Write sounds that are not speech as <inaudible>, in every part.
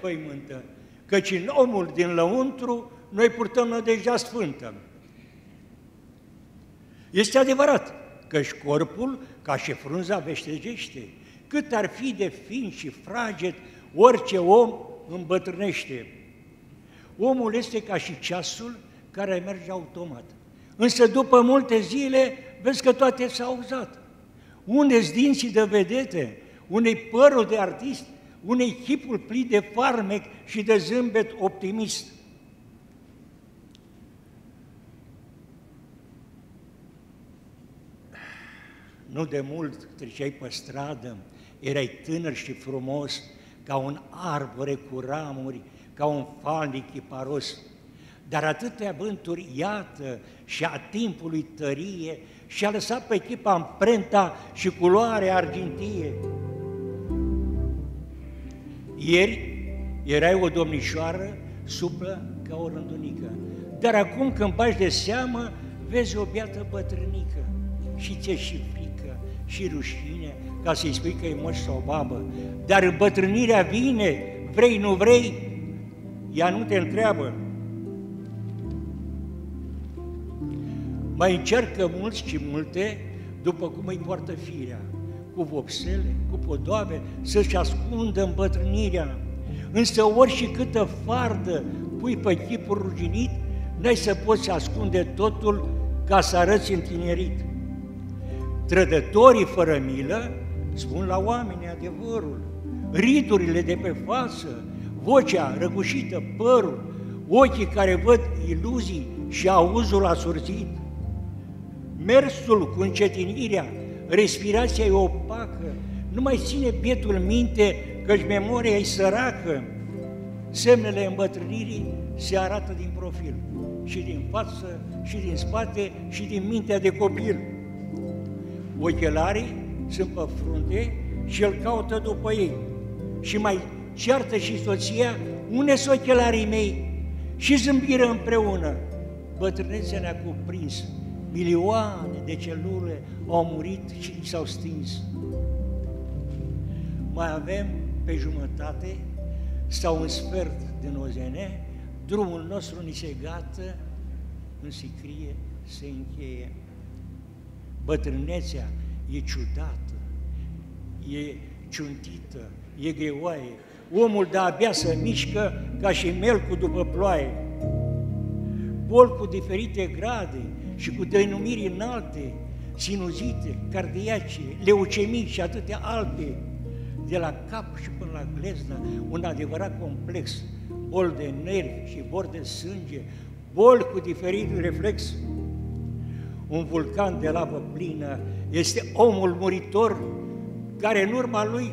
înspăimântă, căci în omul din lăuntru noi purtăm nădejdea sfântă. Este adevărat că și corpul, ca și frunza, veștejește. Cât ar fi de fin și fraged, orice om îmbătrânește. Omul este ca și ceasul care merge automat. Însă după multe zile, vezi că toate s-au uzat. Unde-s dinții de vedete? Unei părul de artist? Unei chipul plin de farmec și de zâmbet optimist? Nu de mult treceai pe stradă, erai tânăr și frumos, ca un arbore cu ramuri, ca un falnic chiparos. Dar atâtea vânturi, iată, și a timpului tărie, și a lăsat pe echipa amprenta și culoare argintie. Ieri erai o domnișoară suplă ca o rândunică, dar acum când bași de seamă, vezi o biată bătrânică. Și ți-e și frică și rușine ca să-i spui că e moș sau babă, dar îmbătrânirea vine, vrei, nu vrei, ea nu te întreabă. Mai încercă mulți și multe, după cum îi poartă firea, cu vopsele, cu podoabe, să-și ascundă îmbătrânirea. Însă ori și câtă fardă pui pe chipul ruginit, n-ai să poți ascunde totul ca să arăți întinerit. Trădătorii fără milă spun la oameni adevărul, ridurile de pe față, vocea răgușită, părul, ochii care văd iluzii și auzul asurțit, mersul cu încetinirea, respirația e opacă, nu mai ține pietul minte căci memoria e săracă, semnele îmbătrânirii se arată din profil, și din față, și din spate, și din mintea de copil. Ochelarii sunt pe frunte și îl caută după ei. Și mai ceartă și soția, une ochelarii mei și zâmbiră împreună. Bătrânețea ne-a cuprins, milioane de celule au murit și s-au stins. Mai avem pe jumătate sau un sfert din ozene, drumul nostru ni se gată, în sicrie se încheie. Bătrânețea e ciudată, e ciuntită, e greoaie. Omul de-abia să mișcă ca și melcul după ploaie. Bol cu diferite grade și cu denumiri înalte, sinuzite, cardiace, leucemii și atâtea alte, de la cap și până la glezna, un adevărat complex, bol de nervi și bol de sânge, bol cu diferit reflex. Un vulcan de lavă plină este omul muritor care în urma lui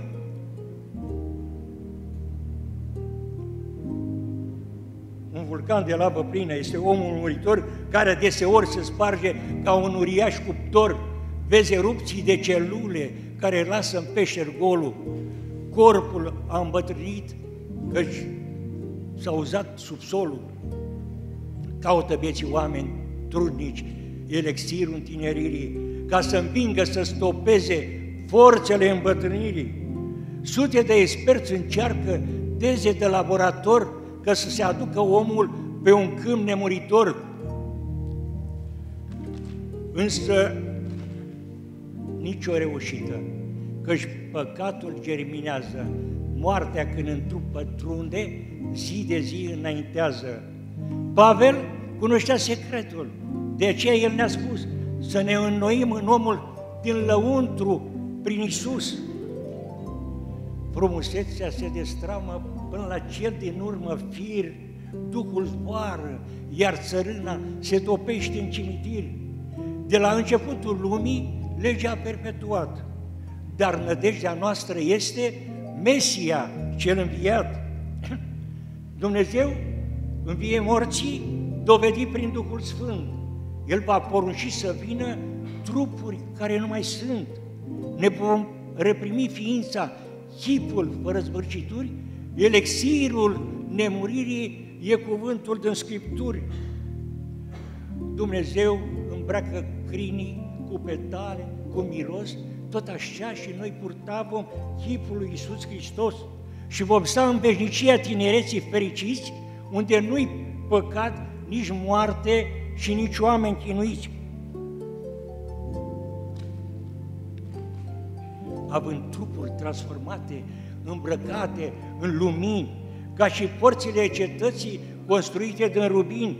un vulcan de lavă plină este omul muritor care deseori se sparge ca un uriaș cuptor, vezi erupții de celule care lasă în peșter golul, corpul a îmbătrânit căci s-a uzat subsolul. Caută vieții oameni trudnici, elixirul întineririi, ca să învingă să stopeze forțele îmbătrânirii. Sute de experți încearcă teze de laborator ca să se aducă omul pe un câmp nemuritor. Însă nicio reușită, căci păcatul germinează, moartea când în trup pătrunde, zi de zi înaintează. Pavel cunoștea secretul, de aceea el ne-a spus să ne înnoim în omul din lăuntru prin Isus. Frumusețea se destramă până la cel din urmă fir, Duhul zboară, iar țărâna se topește în cimitir. De la începutul lumii, legea a perpetuat, dar nădejdea noastră este Mesia, cel înviat. <clears throat> Dumnezeu învie morții, dovedit prin Duhul Sfânt. El va porunci să vină trupuri care nu mai sunt. Ne vom reprimi ființa, chipul fără zbârcituri, elixirul nemuririi e cuvântul din Scripturi. Dumnezeu îmbracă crinii cu petale, cu miros, tot așa și noi purtavam chipul lui Iisus Hristos. și vom sta în veșnicia tinereții fericiți, unde nu-i păcat, nici moarte și nici oameni chinuiți. Având trupuri transformate, îmbrăcate în lumini, ca și porțile cetății construite din rubini,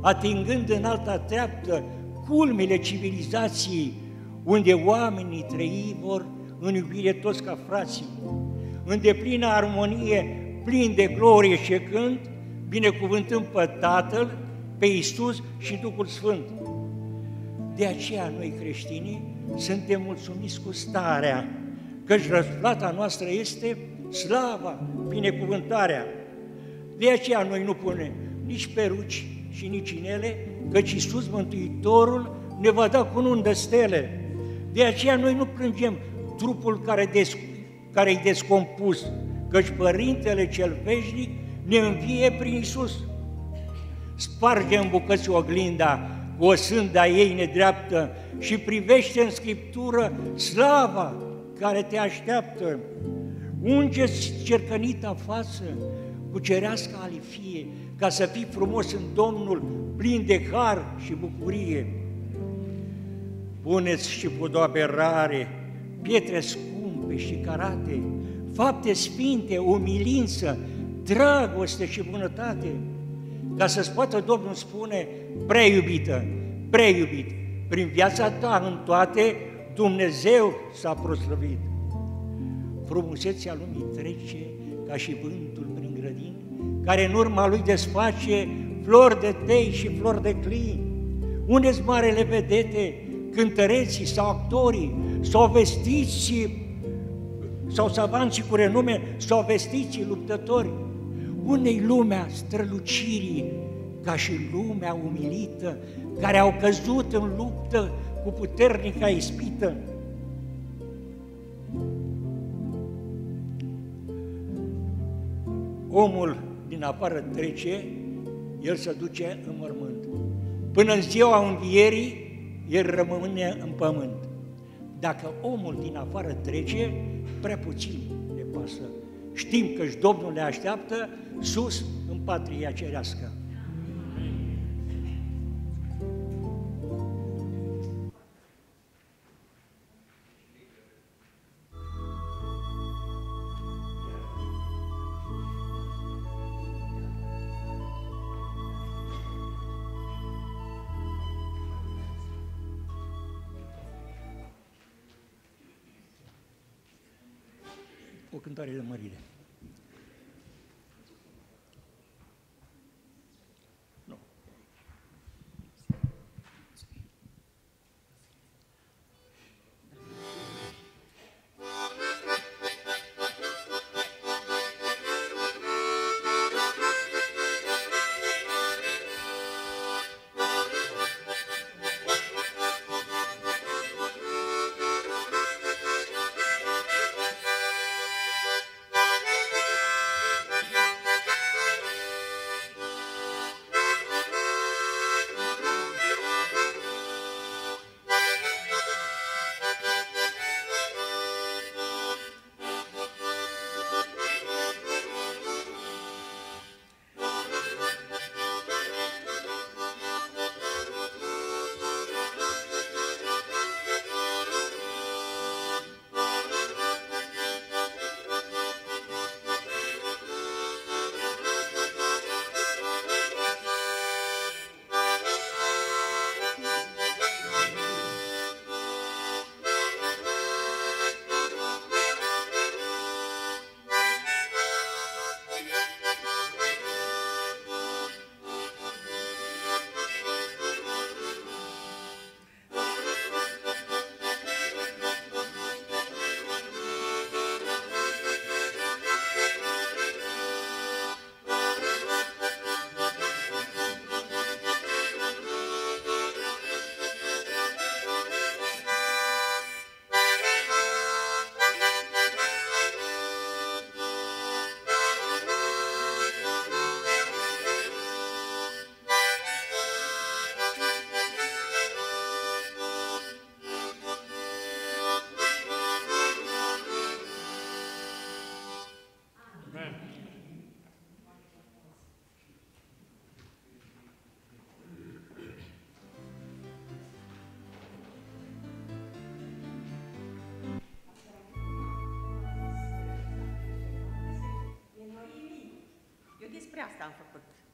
atingând în alta treaptă culmile civilizației, unde oamenii trăi vor în iubire toți ca frații, în deplină armonie, plin de glorie și cânt, binecuvântând pe Tatăl, pe Iisus și Duhul Sfânt. De aceea noi creștinii suntem mulțumiți cu starea, căci răsplata noastră este slava, binecuvântarea. De aceea noi nu punem nici peruci și nici inele, căci Iisus Mântuitorul ne va da cu nundă stele. De aceea noi nu plângem trupul care, des, care e descompus, căci Părintele cel Veșnic ne învie prin Iisus. Sparge în bucăți oglinda cu o sânda ei nedreaptă și privește în Scriptură slava care te așteaptă. Unge-ți cercănita față cu cerească alifie, ca să fii frumos în Domnul, plin de har și bucurie. Puneți și podoabe rare, pietre scumpe și carate, fapte sfinte, umilință, dragoste și bunătate, ca să-ți poată Domnul spune, prea iubită, prea iubit, prin viața ta în toate Dumnezeu s-a proslăvit. Frumusețea lumii trece ca și vântul prin grădini, care în urma lui desface flori de tei și flori de clin. Unde-s marele vedete, cântăreții sau actorii, sau vestiții, sau savanții cu renume, sau vestiții luptători? Unde-i lumea strălucirii, ca și lumea umilită, care au căzut în luptă cu puternica ispită? Omul din afară trece, el se duce în mormânt. Până în ziua învierii, el rămâne în pământ. Dacă omul din afară trece, prea puțin ne pasă. Știm că și Domnul ne așteaptă sus în patria cerească. O cântare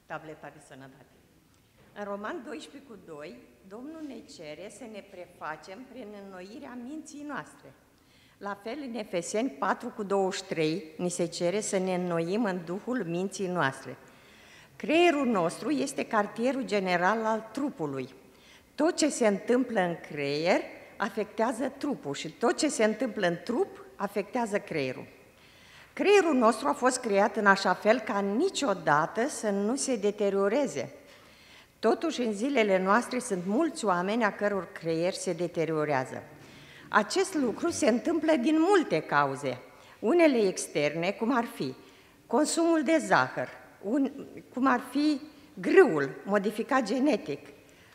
tableta de sănătate. În Roman 12 cu 2, Domnul ne cere să ne prefacem prin înnoirea minții noastre. La fel, în Efeseni 4 cu 23, ni se cere să ne înnoim în Duhul minții noastre. Creierul nostru este cartierul general al trupului. Tot ce se întâmplă în creier afectează trupul și tot ce se întâmplă în trup afectează creierul. Creierul nostru a fost creat în așa fel ca niciodată să nu se deterioreze. Totuși, în zilele noastre sunt mulți oameni a căror creier se deteriorează. Acest lucru se întâmplă din multe cauze, unele externe, cum ar fi consumul de zahăr, un, cum ar fi grâul modificat genetic,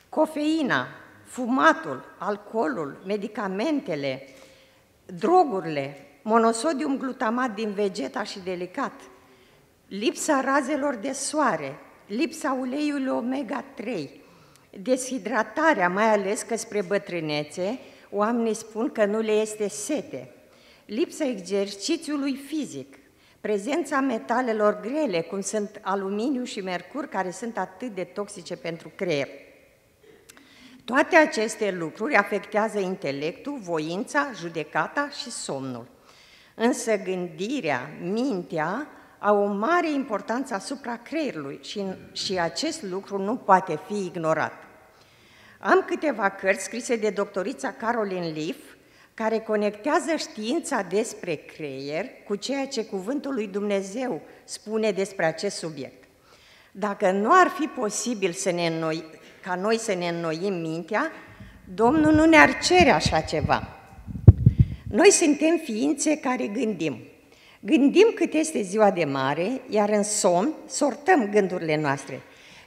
cofeina, fumatul, alcoolul, medicamentele, drogurile, monosodium glutamat din vegeta și delicat, lipsa razelor de soare, lipsa uleiului omega-3, deshidratarea, mai ales că spre bătrânețe, oamenii spun că nu le este sete, lipsa exercițiului fizic, prezența metalelor grele, cum sunt aluminiu și mercur, care sunt atât de toxice pentru creier. Toate aceste lucruri afectează intelectul, voința, judecata și somnul. Însă gândirea, mintea, au o mare importanță asupra creierului și, și acest lucru nu poate fi ignorat. Am câteva cărți scrise de doctorița Caroline Leaf, care conectează știința despre creier cu ceea ce Cuvântul lui Dumnezeu spune despre acest subiect. Dacă nu ar fi posibil să ne înnoi, ca noi să ne înnoim mintea, Domnul nu ne-ar cere așa ceva. Noi suntem ființe care gândim. Gândim cât este ziua de mare, iar în somn sortăm gândurile noastre.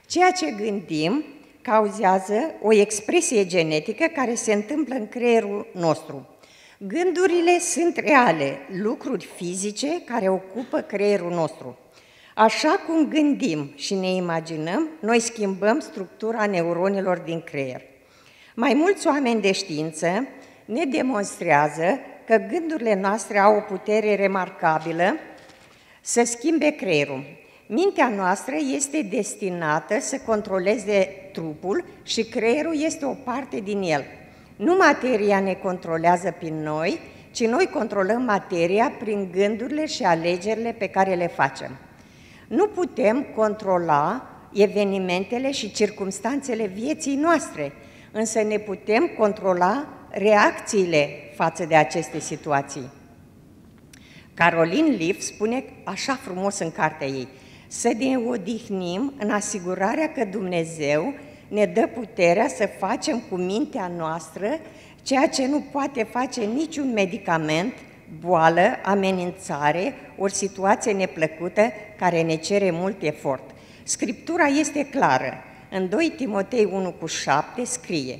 Ceea ce gândim cauzează o expresie genetică care se întâmplă în creierul nostru. Gândurile sunt reale, lucruri fizice care ocupă creierul nostru. Așa cum gândim și ne imaginăm, noi schimbăm structura neuronilor din creier. Mai mulți oameni de știință ne demonstrează că gândurile noastre au o putere remarcabilă să schimbe creierul. Mintea noastră este destinată să controleze trupul și creierul este o parte din el. Nu materia ne controlează prin noi, ci noi controlăm materia prin gândurile și alegerile pe care le facem. Nu putem controla evenimentele și circumstanțele vieții noastre, însă ne putem controla reacțiile față de aceste situații. Caroline Leaf spune așa frumos în cartea ei, să ne odihnim în asigurarea că Dumnezeu ne dă puterea să facem cu mintea noastră ceea ce nu poate face niciun medicament, boală, amenințare, ori situație neplăcută care ne cere mult efort. Scriptura este clară. În 2 Timotei 1 cu 7 scrie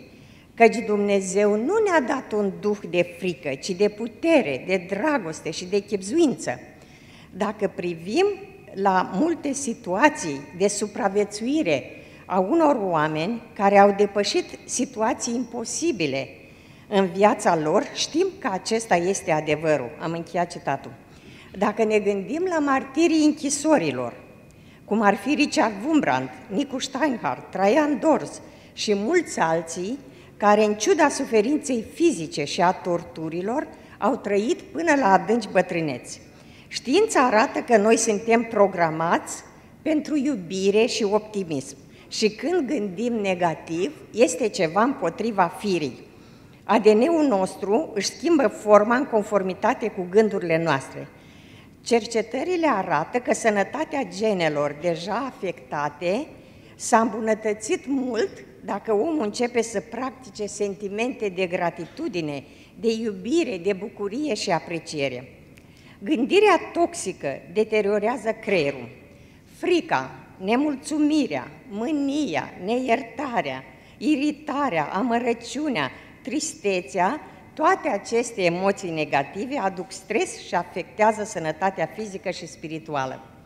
căci Dumnezeu nu ne-a dat un duh de frică, ci de putere, de dragoste și de chipzuință. Dacă privim la multe situații de supraviețuire a unor oameni care au depășit situații imposibile în viața lor, știm că acesta este adevărul. Am încheiat citatul. Dacă ne gândim la martirii închisorilor, cum ar fi Richard Wurmbrand, Nicu Steinhardt, Traian Dors și mulți alții, care în ciuda suferinței fizice și a torturilor au trăit până la adânci bătrâneți. Știința arată că noi suntem programați pentru iubire și optimism și când gândim negativ, este ceva împotriva firii. ADN-ul nostru își schimbă forma în conformitate cu gândurile noastre. Cercetările arată că sănătatea genelor deja afectate s-a îmbunătățit mult dacă omul începe să practice sentimente de gratitudine, de iubire, de bucurie și apreciere. Gândirea toxică deteriorează creierul. Frica, nemulțumirea, mânia, neiertarea, iritarea, amărăciunea, tristețea, toate aceste emoții negative aduc stres și afectează sănătatea fizică și spirituală.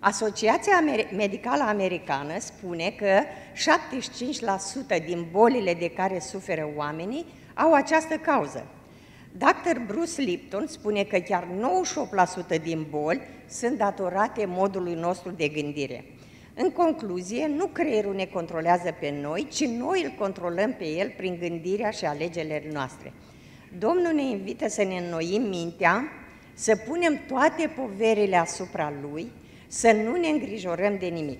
Asociația Medicală Americană spune că 75% din bolile de care suferă oamenii au această cauză. Dr. Bruce Lipton spune că chiar 98% din boli sunt datorate modului nostru de gândire. În concluzie, nu creierul ne controlează pe noi, ci noi îl controlăm pe el prin gândirea și alegerile noastre. Domnul ne invită să ne înnoim mintea, să punem toate poverile asupra Lui, să nu ne îngrijorăm de nimic.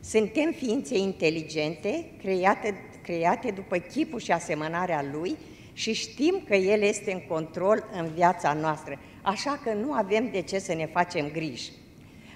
Suntem ființe inteligente, create, create după chipul și asemănarea Lui și știm că El este în control în viața noastră, așa că nu avem de ce să ne facem griji.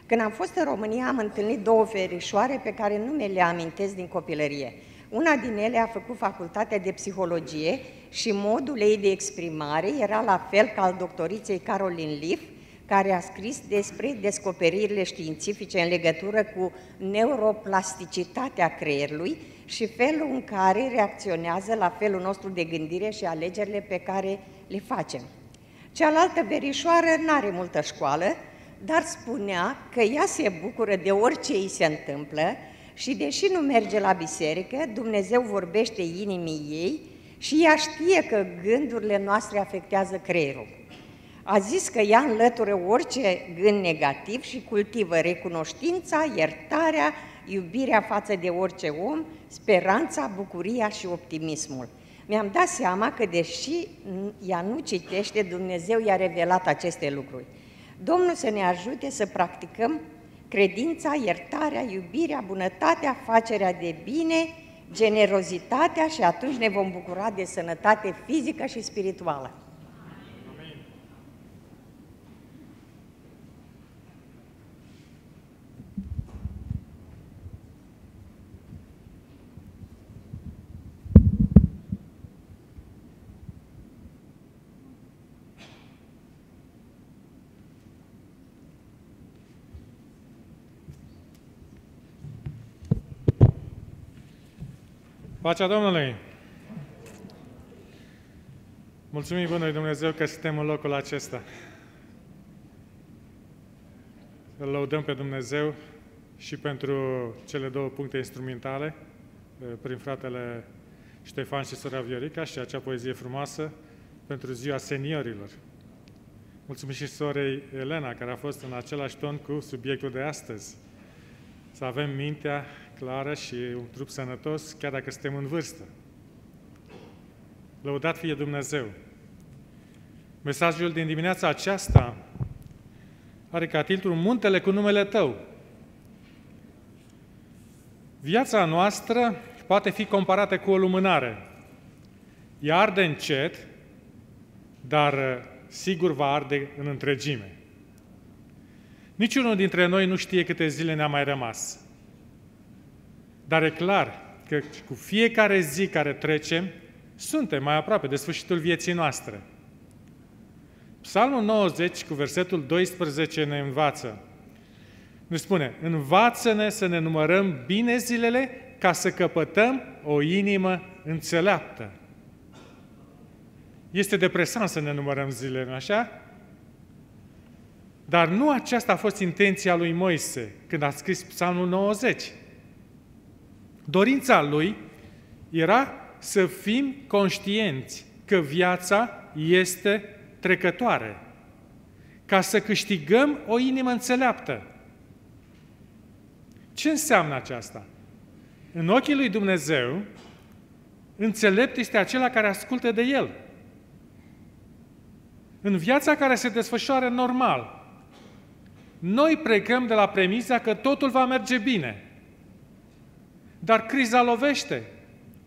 Când am fost în România, am întâlnit două ferișoare pe care nu mi le amintesc din copilărie. Una din ele a făcut facultatea de psihologie și modul ei de exprimare era la fel ca al doctoriței Caroline Leaf, care a scris despre descoperirile științifice în legătură cu neuroplasticitatea creierului și felul în care reacționează la felul nostru de gândire și alegerile pe care le facem. Cealaltă verișoară nu are multă școală, dar spunea că ea se bucură de orice îi se întâmplă și deși nu merge la biserică, Dumnezeu vorbește inimii ei și ea știe că gândurile noastre afectează creierul. A zis că ea înlătură orice gând negativ și cultivă recunoștința, iertarea, iubirea față de orice om, speranța, bucuria și optimismul. Mi-am dat seama că deși ea nu citește, Dumnezeu i-a revelat aceste lucruri. Domnul să ne ajute să practicăm credința, iertarea, iubirea, bunătatea, facerea de bine, generozitatea și atunci ne vom bucura de sănătate fizică și spirituală. Pacea Domnului! Mulțumim Bunului Dumnezeu că suntem în locul acesta. Îl lăudăm pe Dumnezeu și pentru cele două puncte instrumentale, eh, prin fratele Ștefan și sora Viorica și acea poezie frumoasă pentru ziua seniorilor. Mulțumim și sorei Elena, care a fost în același ton cu subiectul de astăzi. Să avem mintea clară și un trup sănătos, chiar dacă suntem în vârstă. Lăudat fie Dumnezeu! Mesajul din dimineața aceasta are ca titlu Muntele cu numele Tău. Viața noastră poate fi comparată cu o lumânare. Ea arde încet, dar sigur va arde în întregime. Niciunul dintre noi nu știe câte zile ne-a mai rămas. Dar e clar că cu fiecare zi care trecem, suntem mai aproape de sfârșitul vieții noastre. Psalmul 90 cu versetul 12 ne învață. Ne spune, învață-ne să ne numărăm bine zilele ca să căpătăm o inimă înțeleaptă. Este depresant să ne numărăm zilele, nu așa? Dar nu aceasta a fost intenția lui Moise când a scris Psalmul 90. Dorința lui era să fim conștienți că viața este trecătoare, ca să câștigăm o inimă înțeleaptă. Ce înseamnă aceasta? În ochii lui Dumnezeu, înțelept este acela care ascultă de El. În viața care se desfășoară normal, noi plecăm de la premisa că totul va merge bine – dar criza lovește.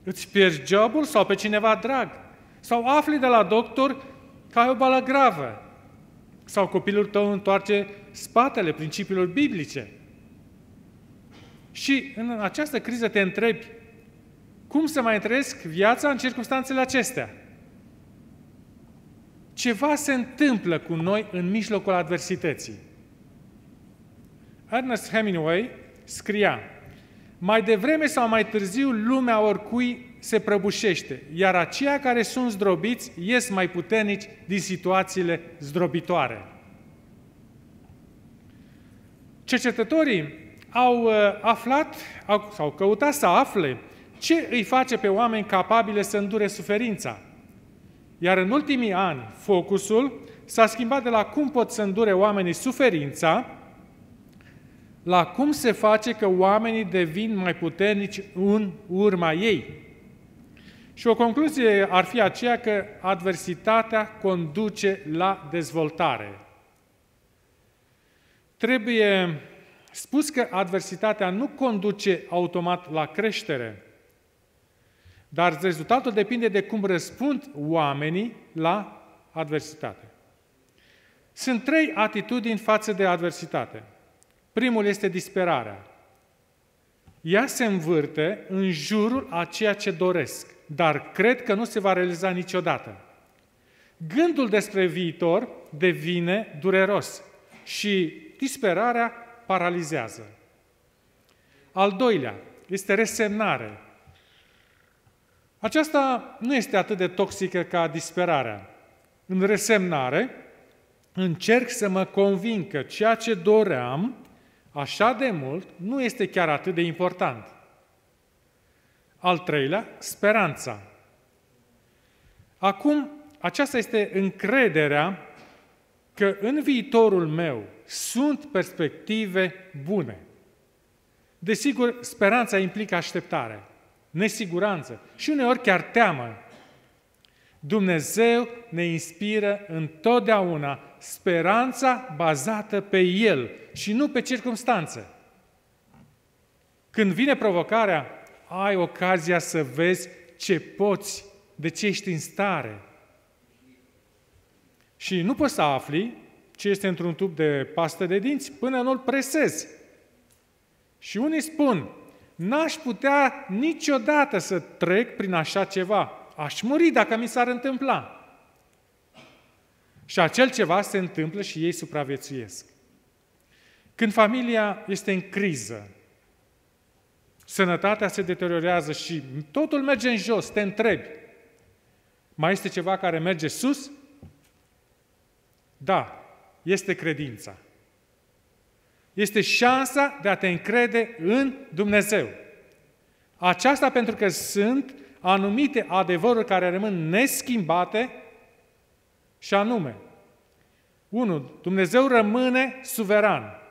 Îți pierzi jobul sau pe cineva drag. Sau afli de la doctor că ai o bală gravă. Sau copilul tău întoarce spatele principiilor biblice. Și în această criză te întrebi, cum să mai trăiesc viața în circunstanțele acestea? Ceva se întâmplă cu noi în mijlocul adversității. Ernest Hemingway scria, mai devreme sau mai târziu, lumea oricui se prăbușește, iar aceia care sunt zdrobiți ies mai puternici din situațiile zdrobitoare. Cercetătorii au uh, aflat au, sau căutat să afle ce îi face pe oameni capabile să îndure suferința. Iar în ultimii ani, focusul s-a schimbat de la cum pot să îndure oamenii suferința la cum se face că oamenii devin mai puternici în urma ei. Și o concluzie ar fi aceea că adversitatea conduce la dezvoltare. Trebuie spus că adversitatea nu conduce automat la creștere, dar rezultatul depinde de cum răspund oamenii la adversitate. Sunt trei atitudini față de adversitate. Primul este disperarea. Ea se învârte în jurul a ceea ce doresc, dar cred că nu se va realiza niciodată. Gândul despre viitor devine dureros și disperarea paralizează. Al doilea este resemnare. Aceasta nu este atât de toxică ca disperarea. În resemnare, încerc să mă convin că ceea ce doream așa de mult nu este chiar atât de important. Al treilea, speranța. Acum, aceasta este încrederea că în viitorul meu sunt perspective bune. Desigur, speranța implică așteptare, nesiguranță și uneori chiar teamă. Dumnezeu ne inspiră întotdeauna speranța bazată pe El și nu pe circunstanțe. Când vine provocarea, ai ocazia să vezi ce poți, de ce ești în stare. Și nu poți să afli ce este într-un tub de pastă de dinți până nu-l presezi. Și unii spun, n-aș putea niciodată să trec prin așa ceva. Aș muri dacă mi s-ar întâmpla. Și acel ceva se întâmplă și ei supraviețuiesc. Când familia este în criză, sănătatea se deteriorează și totul merge în jos, te întrebi, mai este ceva care merge sus? Da, este credința. Este șansa de a te încrede în Dumnezeu. Aceasta pentru că sunt anumite adevăruri care rămân neschimbate și anume, 1. Dumnezeu rămâne suveran.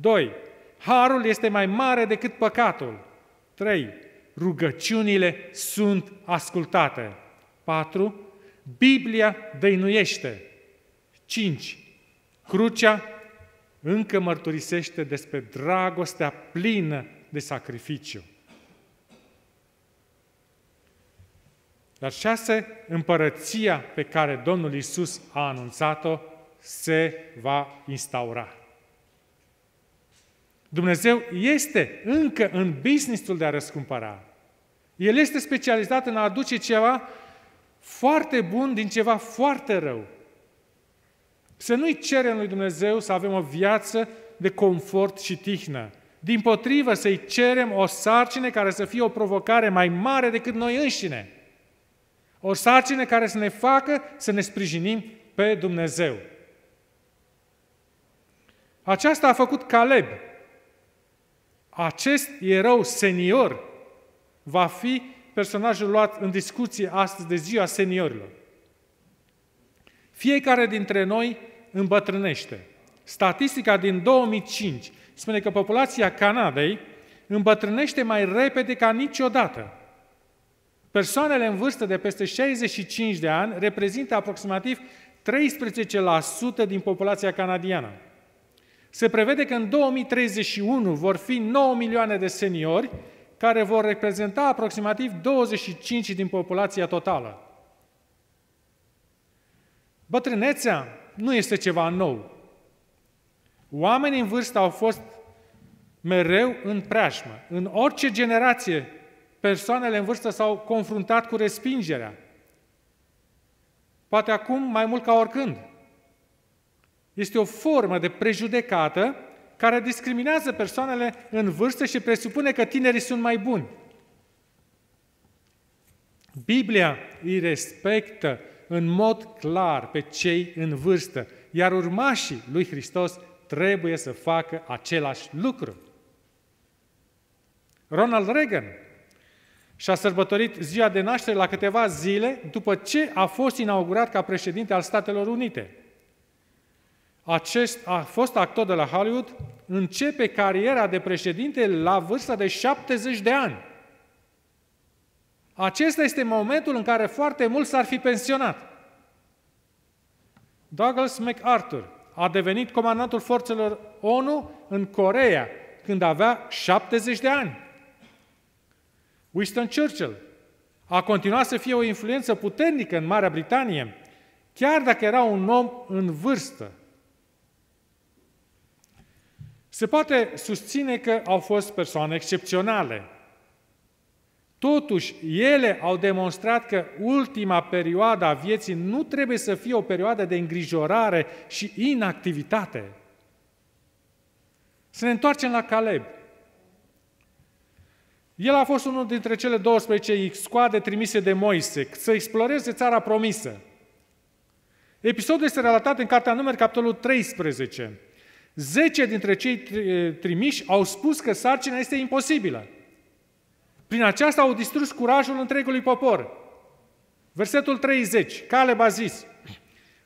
2. Harul este mai mare decât păcatul. 3. Rugăciunile sunt ascultate. 4. Biblia dăinuiește. 5. Crucea încă mărturisește despre dragostea plină de sacrificiu. Dar șase, împărăția pe care Domnul Isus a anunțat-o se va instaura. Dumnezeu este încă în businessul de a răscumpăra. El este specializat în a aduce ceva foarte bun din ceva foarte rău. Să nu-i cerem lui Dumnezeu să avem o viață de confort și tihnă. Din potrivă, să-i cerem o sarcină care să fie o provocare mai mare decât noi înșine. O sarcină care să ne facă să ne sprijinim pe Dumnezeu. Aceasta a făcut Caleb. Acest erou senior va fi personajul luat în discuție astăzi de ziua seniorilor. Fiecare dintre noi îmbătrânește. Statistica din 2005 spune că populația Canadei îmbătrânește mai repede ca niciodată. Persoanele în vârstă de peste 65 de ani reprezintă aproximativ 13% din populația canadiană. Se prevede că în 2031 vor fi 9 milioane de seniori care vor reprezenta aproximativ 25 din populația totală. Bătrânețea nu este ceva nou. Oamenii în vârstă au fost mereu în preajmă. În orice generație persoanele în vârstă s-au confruntat cu respingerea. Poate acum mai mult ca oricând. Este o formă de prejudecată care discriminează persoanele în vârstă și presupune că tinerii sunt mai buni. Biblia îi respectă în mod clar pe cei în vârstă, iar urmașii lui Hristos trebuie să facă același lucru. Ronald Reagan și-a sărbătorit ziua de naștere la câteva zile după ce a fost inaugurat ca președinte al Statelor Unite. Acest a fost actor de la Hollywood începe cariera de președinte la vârsta de 70 de ani. Acesta este momentul în care foarte mult s-ar fi pensionat. Douglas MacArthur a devenit comandantul forțelor ONU în Coreea când avea 70 de ani. Winston Churchill a continuat să fie o influență puternică în Marea Britanie, chiar dacă era un om în vârstă. Se poate susține că au fost persoane excepționale. Totuși, ele au demonstrat că ultima perioadă a vieții nu trebuie să fie o perioadă de îngrijorare și inactivitate. Să ne întoarcem la Caleb. El a fost unul dintre cele 12 scoade trimise de Moise să exploreze țara promisă. Episodul este relatat în Cartea Numeri, capitolul 13. Zece dintre cei trimiși au spus că sarcina este imposibilă. Prin aceasta au distrus curajul întregului popor. Versetul 30, Caleb a zis,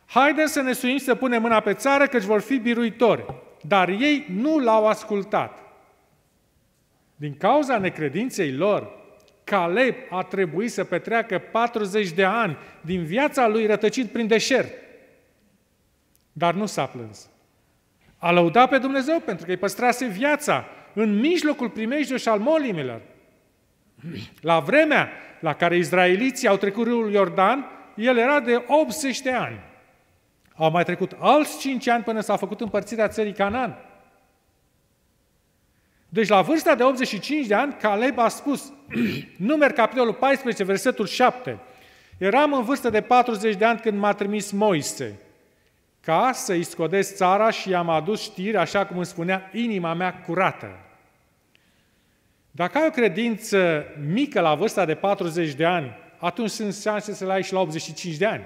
Haideți să ne suim să punem mâna pe țară, căci vor fi biruitori. Dar ei nu l-au ascultat. Din cauza necredinței lor, Caleb a trebuit să petreacă 40 de ani din viața lui rătăcit prin deșert. Dar nu s-a plâns. A lăudat pe Dumnezeu pentru că îi păstrase viața în mijlocul primejdului și al molimilor. La vremea la care izraeliții au trecut râul Iordan, el era de 80 de ani. Au mai trecut alți 5 ani până s-a făcut împărțirea țării Canaan. Deci la vârsta de 85 de ani, Caleb a spus, <clears throat> numer capitolul 14, versetul 7, Eram în vârstă de 40 de ani când m-a trimis Moise, ca să-i scodesc țara și i-am adus știri, așa cum îmi spunea inima mea curată. Dacă ai o credință mică la vârsta de 40 de ani, atunci sunt șanse să le ai și la 85 de ani.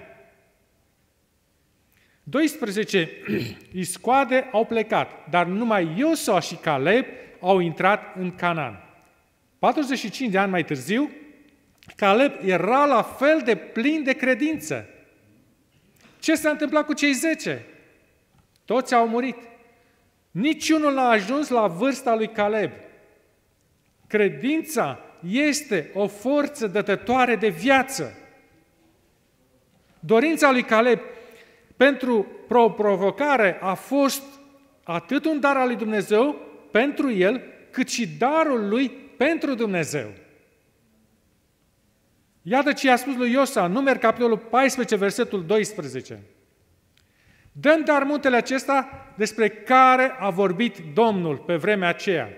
12 <clears throat> iscoade au plecat, dar numai Iosua și Caleb au intrat în Canaan. 45 de ani mai târziu, Caleb era la fel de plin de credință. Ce s-a întâmplat cu cei 10? Toți au murit. Niciunul n-a ajuns la vârsta lui Caleb. Credința este o forță dătătoare de viață. Dorința lui Caleb pentru o provocare a fost atât un dar al lui Dumnezeu pentru el, cât și darul lui pentru Dumnezeu. Iată ce i-a spus lui Iosa, numer capitolul 14, versetul 12. Dăm dar muntele acesta despre care a vorbit Domnul pe vremea aceea.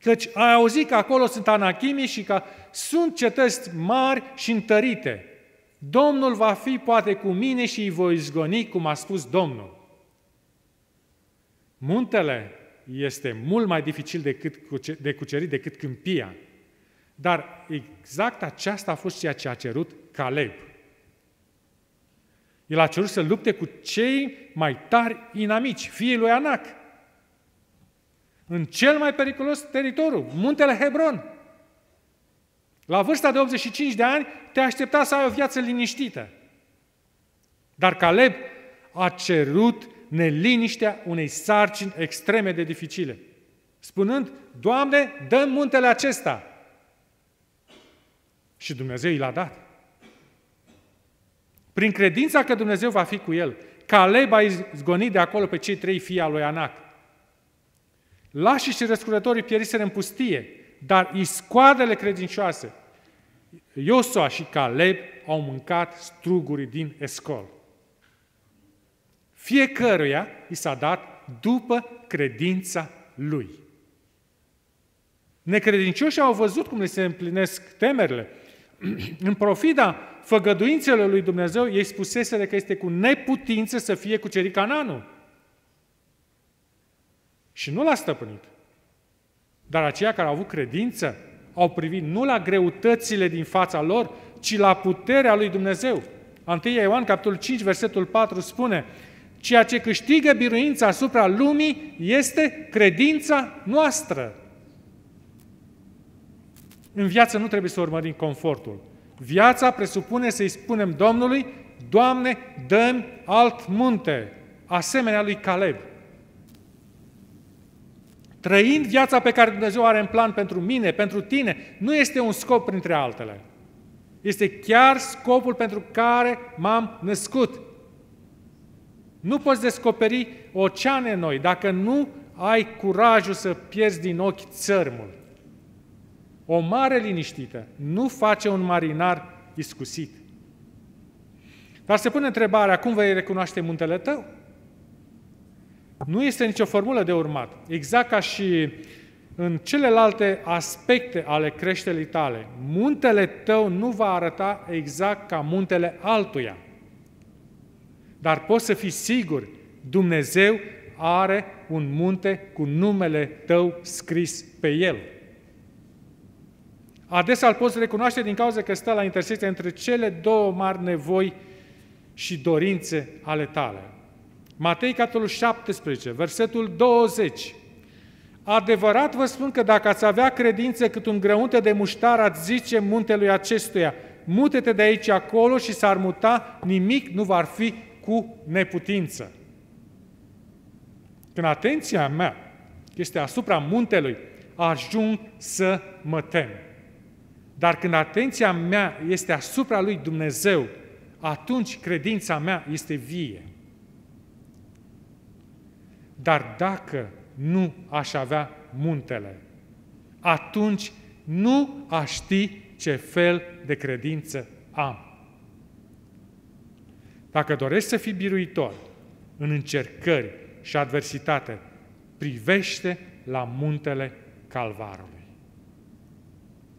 Căci ai auzit că acolo sunt anachimii și că sunt cetăți mari și întărite. Domnul va fi poate cu mine și îi voi zgoni, cum a spus Domnul. Muntele este mult mai dificil decât de cucerit decât câmpia. Dar exact aceasta a fost ceea ce a cerut Caleb. El a cerut să lupte cu cei mai tari inamici, fiii lui Anac, în cel mai periculos teritoriu, muntele Hebron. La vârsta de 85 de ani te aștepta să ai o viață liniștită. Dar Caleb a cerut neliniștea unei sarcini extreme de dificile, spunând, Doamne, dă muntele acesta. Și Dumnezeu i l-a dat. Prin credința că Dumnezeu va fi cu el, Caleb a izgonit de acolo pe cei trei fii al lui Anac. Lașii și răscurătorii pieriseră în pustie, dar iscoadele credincioase, Iosua și Caleb au mâncat struguri din escol. Fiecăruia i s-a dat după credința lui. Necredincioșii au văzut cum le se împlinesc temerile. <clears throat> În profida făgăduințelor lui Dumnezeu, ei spusese că este cu neputință să fie cucerit Cananul. Și nu l-a stăpânit. Dar aceia care au avut credință au privit nu la greutățile din fața lor, ci la puterea lui Dumnezeu. 1 Ioan, capitolul 5, versetul 4 spune Ceea ce câștigă biruința asupra lumii este credința noastră. În viață nu trebuie să urmărim confortul. Viața presupune să-i spunem Domnului, Doamne, dăm alt munte, asemenea lui Caleb. Trăind viața pe care Dumnezeu are în plan pentru mine, pentru tine, nu este un scop printre altele. Este chiar scopul pentru care m-am născut. Nu poți descoperi oceane noi dacă nu ai curajul să pierzi din ochi țărmul. O mare liniștită nu face un marinar iscusit. Dar se pune întrebarea, cum vei recunoaște muntele tău? Nu este nicio formulă de urmat. Exact ca și în celelalte aspecte ale creșterii tale, muntele tău nu va arăta exact ca muntele altuia. Dar poți să fii sigur, Dumnezeu are un munte cu numele tău scris pe el. Adesea îl poți recunoaște din cauza că stă la intersecție între cele două mari nevoi și dorințe ale tale. Matei, capitolul 17, versetul 20. Adevărat vă spun că dacă ați avea credință cât un grăunte de muștar, ați zice muntelui acestuia, mute-te de aici acolo și s-ar muta, nimic nu va fi cu neputință. Când atenția mea este asupra muntelui, ajung să mă tem. Dar când atenția mea este asupra lui Dumnezeu, atunci credința mea este vie. Dar dacă nu aș avea muntele, atunci nu aș ști ce fel de credință am. Dacă dorești să fii biruitor în încercări și adversitate, privește la muntele Calvarului.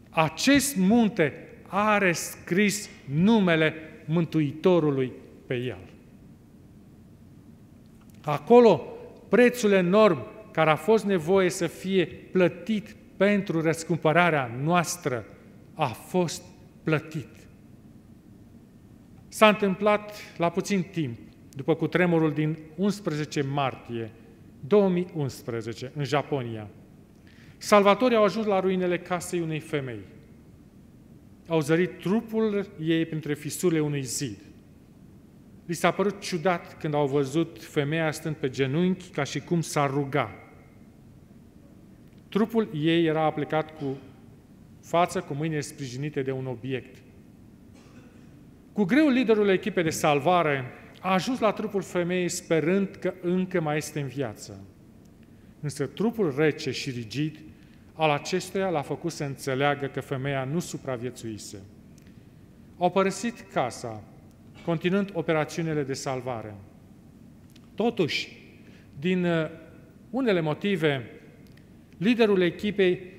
Acest munte are scris numele Mântuitorului pe el. Acolo, prețul enorm care a fost nevoie să fie plătit pentru răscumpărarea noastră a fost plătit. S-a întâmplat la puțin timp, după cutremurul din 11 martie 2011 în Japonia. Salvatorii au ajuns la ruinele casei unei femei. Au zărit trupul ei printre fisurile unui zid. Li s-a părut ciudat când au văzut femeia stând pe genunchi ca și cum s-ar ruga. Trupul ei era aplicat cu față, cu mâinile sprijinite de un obiect. Cu greu liderul echipei de salvare a ajuns la trupul femeii sperând că încă mai este în viață. Însă trupul rece și rigid al acestuia l-a făcut să înțeleagă că femeia nu supraviețuise. Au părăsit casa, continuând operațiunile de salvare. Totuși, din uh, unele motive, liderul echipei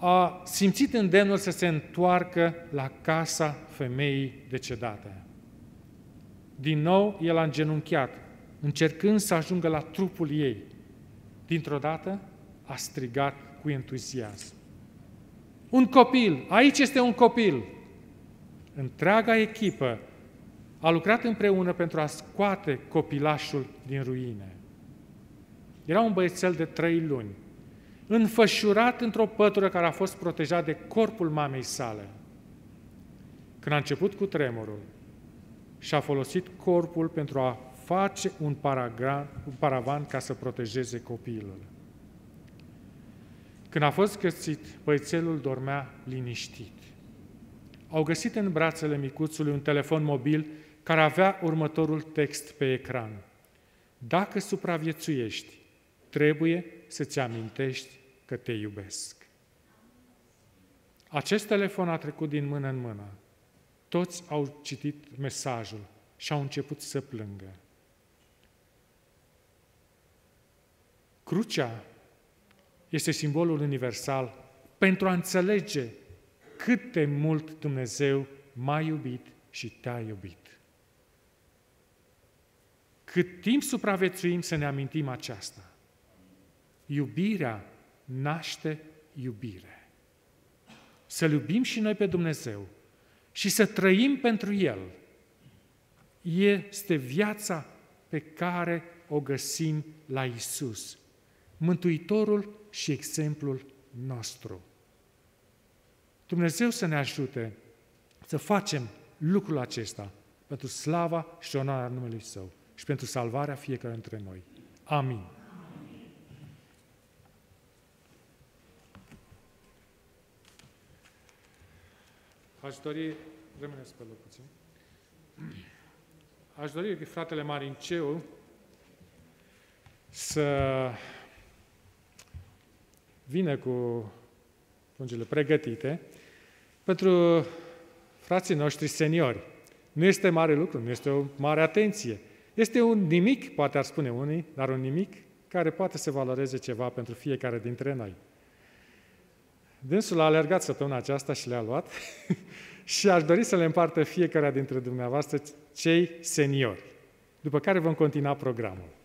a simțit îndemnul să se întoarcă la casa femeii decedate. Din nou, el a îngenunchiat, încercând să ajungă la trupul ei. Dintr-o dată, a strigat cu entuziasm. Un copil, aici este un copil. Întreaga echipă a lucrat împreună pentru a scoate copilașul din ruine. Era un băiețel de trei luni, înfășurat într-o pătură care a fost protejat de corpul mamei sale. Când a început cu tremurul, și-a folosit corpul pentru a face un, un paravan ca să protejeze copilul. Când a fost găsit, băițelul dormea liniștit. Au găsit în brațele micuțului un telefon mobil care avea următorul text pe ecran. Dacă supraviețuiești, trebuie să-ți amintești că te iubesc. Acest telefon a trecut din mână în mână. Toți au citit mesajul și au început să plângă. Crucea este simbolul universal pentru a înțelege cât de mult Dumnezeu m-a iubit și te-a iubit. Cât timp supraviețuim să ne amintim aceasta. Iubirea naște iubire. Să-L iubim și noi pe Dumnezeu și să trăim pentru El. Este viața pe care o găsim la Isus, Mântuitorul și exemplul nostru. Dumnezeu să ne ajute să facem lucrul acesta pentru slava și onoarea numelui Său și pentru salvarea fiecare dintre noi. Amin. Aș dori, rămâneți pe loc puțin. Aș dori fratele Marinceu să vină cu pungile pregătite pentru frații noștri seniori. Nu este mare lucru, nu este o mare atenție. Este un nimic, poate ar spune unii, dar un nimic care poate să valoreze ceva pentru fiecare dintre noi. Dânsul a alergat săptămâna aceasta și le-a luat <laughs> și aș dori să le împartă fiecare dintre dumneavoastră cei seniori, după care vom continua programul.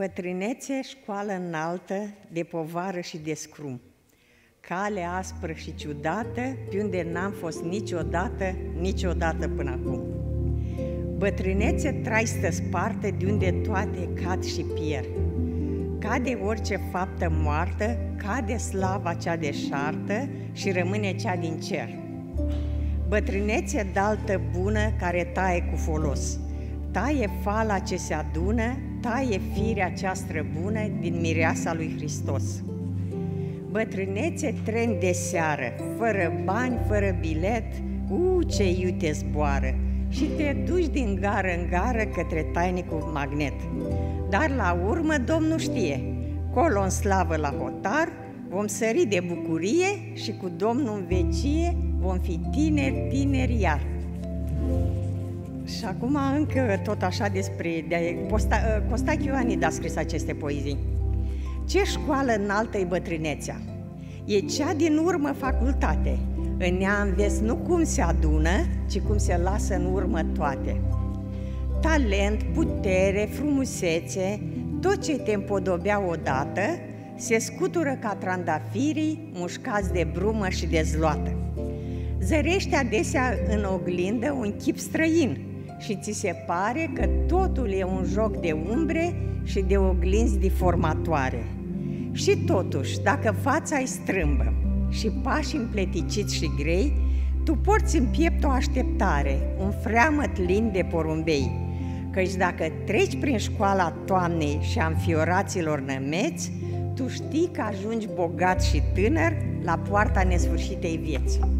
Bătrânețe, școală înaltă, de povară și de scrum. Cale aspră și ciudată, pe unde n-am fost niciodată, niciodată până acum. Bătrânețe, traistă sparte, de unde toate cad și pierd. Cade orice faptă moartă, cade slava cea deșartă și rămâne cea din cer. Bătrânețe daltă bună care taie cu folos, taie fala ce se adună, taie firea cea străbună din mireasa lui Hristos. Bătrânețe tren de seară, fără bani, fără bilet, u, ce iute zboară, și te duci din gară în gară către tainicul magnet. Dar la urmă Domnul știe, colo în slavă la hotar, vom sări de bucurie și cu Domnul în vecie vom fi tineri, tineri iar. Și acum încă tot așa despre... De, Costa, Costache Ioanid a scris aceste poezii. Ce școală înaltă e bătrânețea? E cea din urmă facultate. În ea înveți nu cum se adună, ci cum se lasă în urmă toate. Talent, putere, frumusețe, tot ce te împodobea odată, se scutură ca trandafirii mușcați de brumă și de zloată. Zărește adesea în oglindă un chip străin, și ți se pare că totul e un joc de umbre și de oglinzi deformatoare. Și totuși, dacă fața ai strâmbă și pași împleticiți și grei, tu porți în piept o așteptare, un freamăt lin de porumbei, căci dacă treci prin școala toamnei și a înfioraților nămeți, tu știi că ajungi bogat și tânăr la poarta nesfârșitei vieții.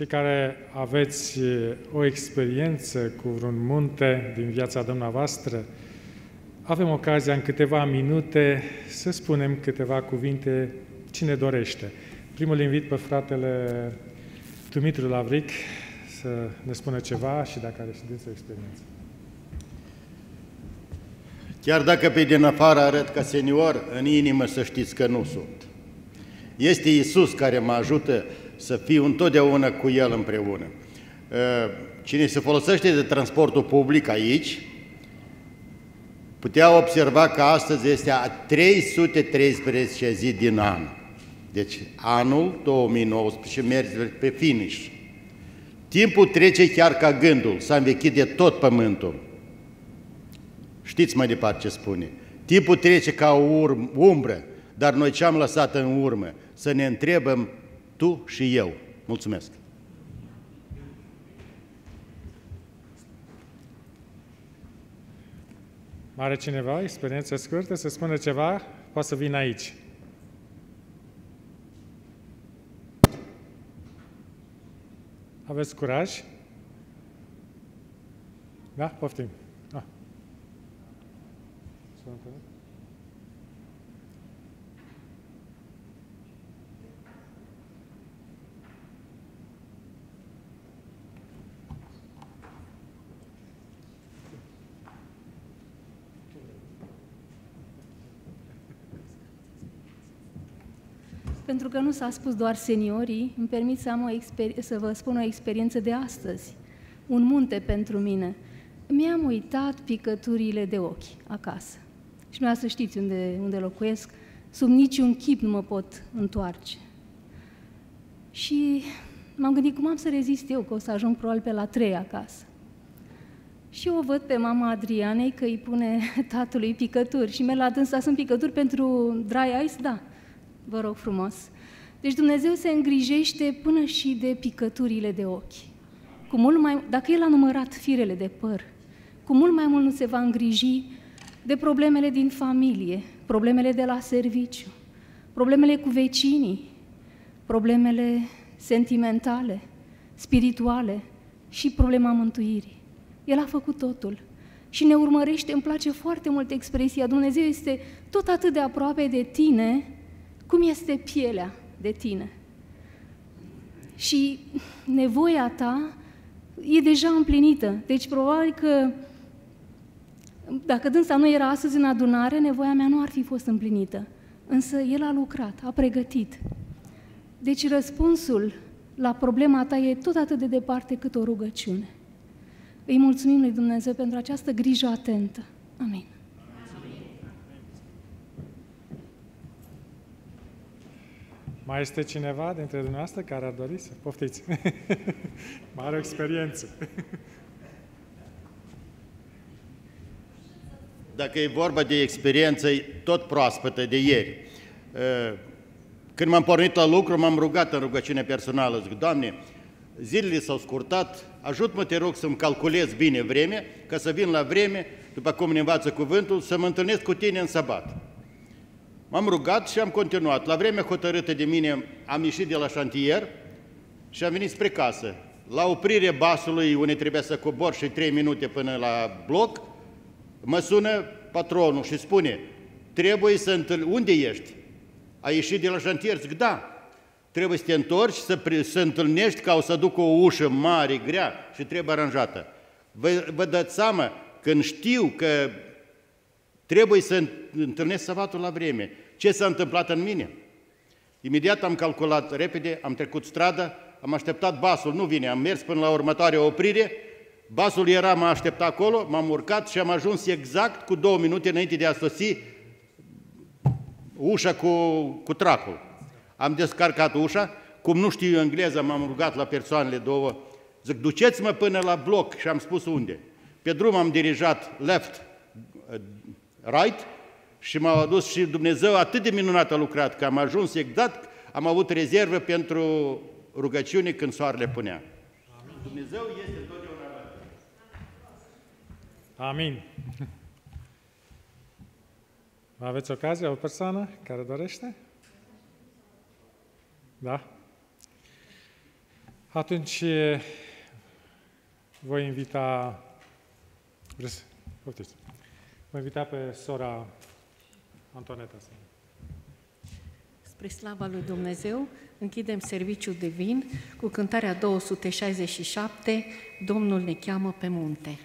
Cei care aveți o experiență cu vreun munte din viața dumneavoastră, avem ocazia în câteva minute să spunem câteva cuvinte cine dorește. Primul invit pe fratele Dumitru Lavric să ne spună ceva și dacă are și o experiență. Chiar dacă pe din afară arăt ca senior, în inimă să știți că nu sunt. Este Isus care mă ajută să fiu întotdeauna cu El împreună. Uh, cine se folosește de transportul public aici, putea observa că astăzi este a 313 zi din an. Deci anul 2019 merge pe finish. Timpul trece chiar ca gândul, s-a învechit de tot pământul. Știți mai departe ce spune. Timpul trece ca o umbră, dar noi ce am lăsat în urmă? Să ne întrebăm tu și eu. Mulțumesc! Are cineva experiență scurtă să spună ceva? Poate să vină aici. Aveți curaj? Da? Poftim. Ah. Pentru că nu s-a spus doar seniorii, îmi permit să, am o să vă spun o experiență de astăzi. Un munte pentru mine. Mi-am uitat picăturile de ochi acasă. Și nu să știți unde, unde locuiesc, sub niciun chip nu mă pot întoarce. Și m-am gândit cum am să rezist eu, că o să ajung probabil pe la trei acasă. Și o văd pe mama Adrianei că îi pune <laughs> tatălui picături și merg la dânsa, sunt picături pentru dry ice? Da vă rog frumos. Deci Dumnezeu se îngrijește până și de picăturile de ochi. Cu mult mai, dacă El a numărat firele de păr, cu mult mai mult nu se va îngriji de problemele din familie, problemele de la serviciu, problemele cu vecinii, problemele sentimentale, spirituale și problema mântuirii. El a făcut totul și ne urmărește, îmi place foarte mult expresia, Dumnezeu este tot atât de aproape de tine, cum este pielea de tine. Și nevoia ta e deja împlinită. Deci probabil că dacă dânsa nu era astăzi în adunare, nevoia mea nu ar fi fost împlinită. Însă el a lucrat, a pregătit. Deci răspunsul la problema ta e tot atât de departe cât o rugăciune. Îi mulțumim lui Dumnezeu pentru această grijă atentă. Amin. Mai este cineva dintre dumneavoastră care ar dori să poftiți? <laughs> mai are o experiență. Dacă e vorba de experiență tot proaspătă de ieri, când m-am pornit la lucru, m-am rugat în rugăciune personală, zic, Doamne, zilele s-au scurtat, ajut-mă, te rog, să-mi calculez bine vremea, ca să vin la vreme, după cum ne învață cuvântul, să mă întâlnesc cu tine în sabat. M-am rugat și am continuat. La vremea hotărâtă de mine am ieșit de la șantier și am venit spre casă. La oprire basului, unde trebuia să cobor și trei minute până la bloc, mă sună patronul și spune, trebuie să întâlni, unde ești? Ai ieșit de la șantier? Zic, da. Trebuie să te întorci, să, să întâlnești ca o să duc o ușă mare, grea și trebuie aranjată. Vă, vă dați seama, când știu că Trebuie să întâlnesc sabatul la vreme. Ce s-a întâmplat în mine? Imediat am calculat repede, am trecut strada, am așteptat basul, nu vine, am mers până la următoarea oprire, basul era, m-a așteptat acolo, m-am urcat și am ajuns exact cu două minute înainte de a sosi ușa cu, cu tracul. Am descarcat ușa, cum nu știu engleză, m-am rugat la persoanele două, zic, duceți-mă până la bloc și am spus unde. Pe drum am dirijat left, right? Și m-a adus și Dumnezeu atât de minunat a lucrat că am ajuns exact, am avut rezervă pentru rugăciune când soarele punea. Amin. Dumnezeu este totdeauna Amin. Aveți ocazia, o persoană care dorește? Da? Atunci voi invita... Vreți? Poftiți. Voi invita pe sora Antoaneta să... Spre slava lui Dumnezeu, închidem serviciul divin cu cântarea 267, Domnul ne cheamă pe munte.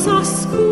sasco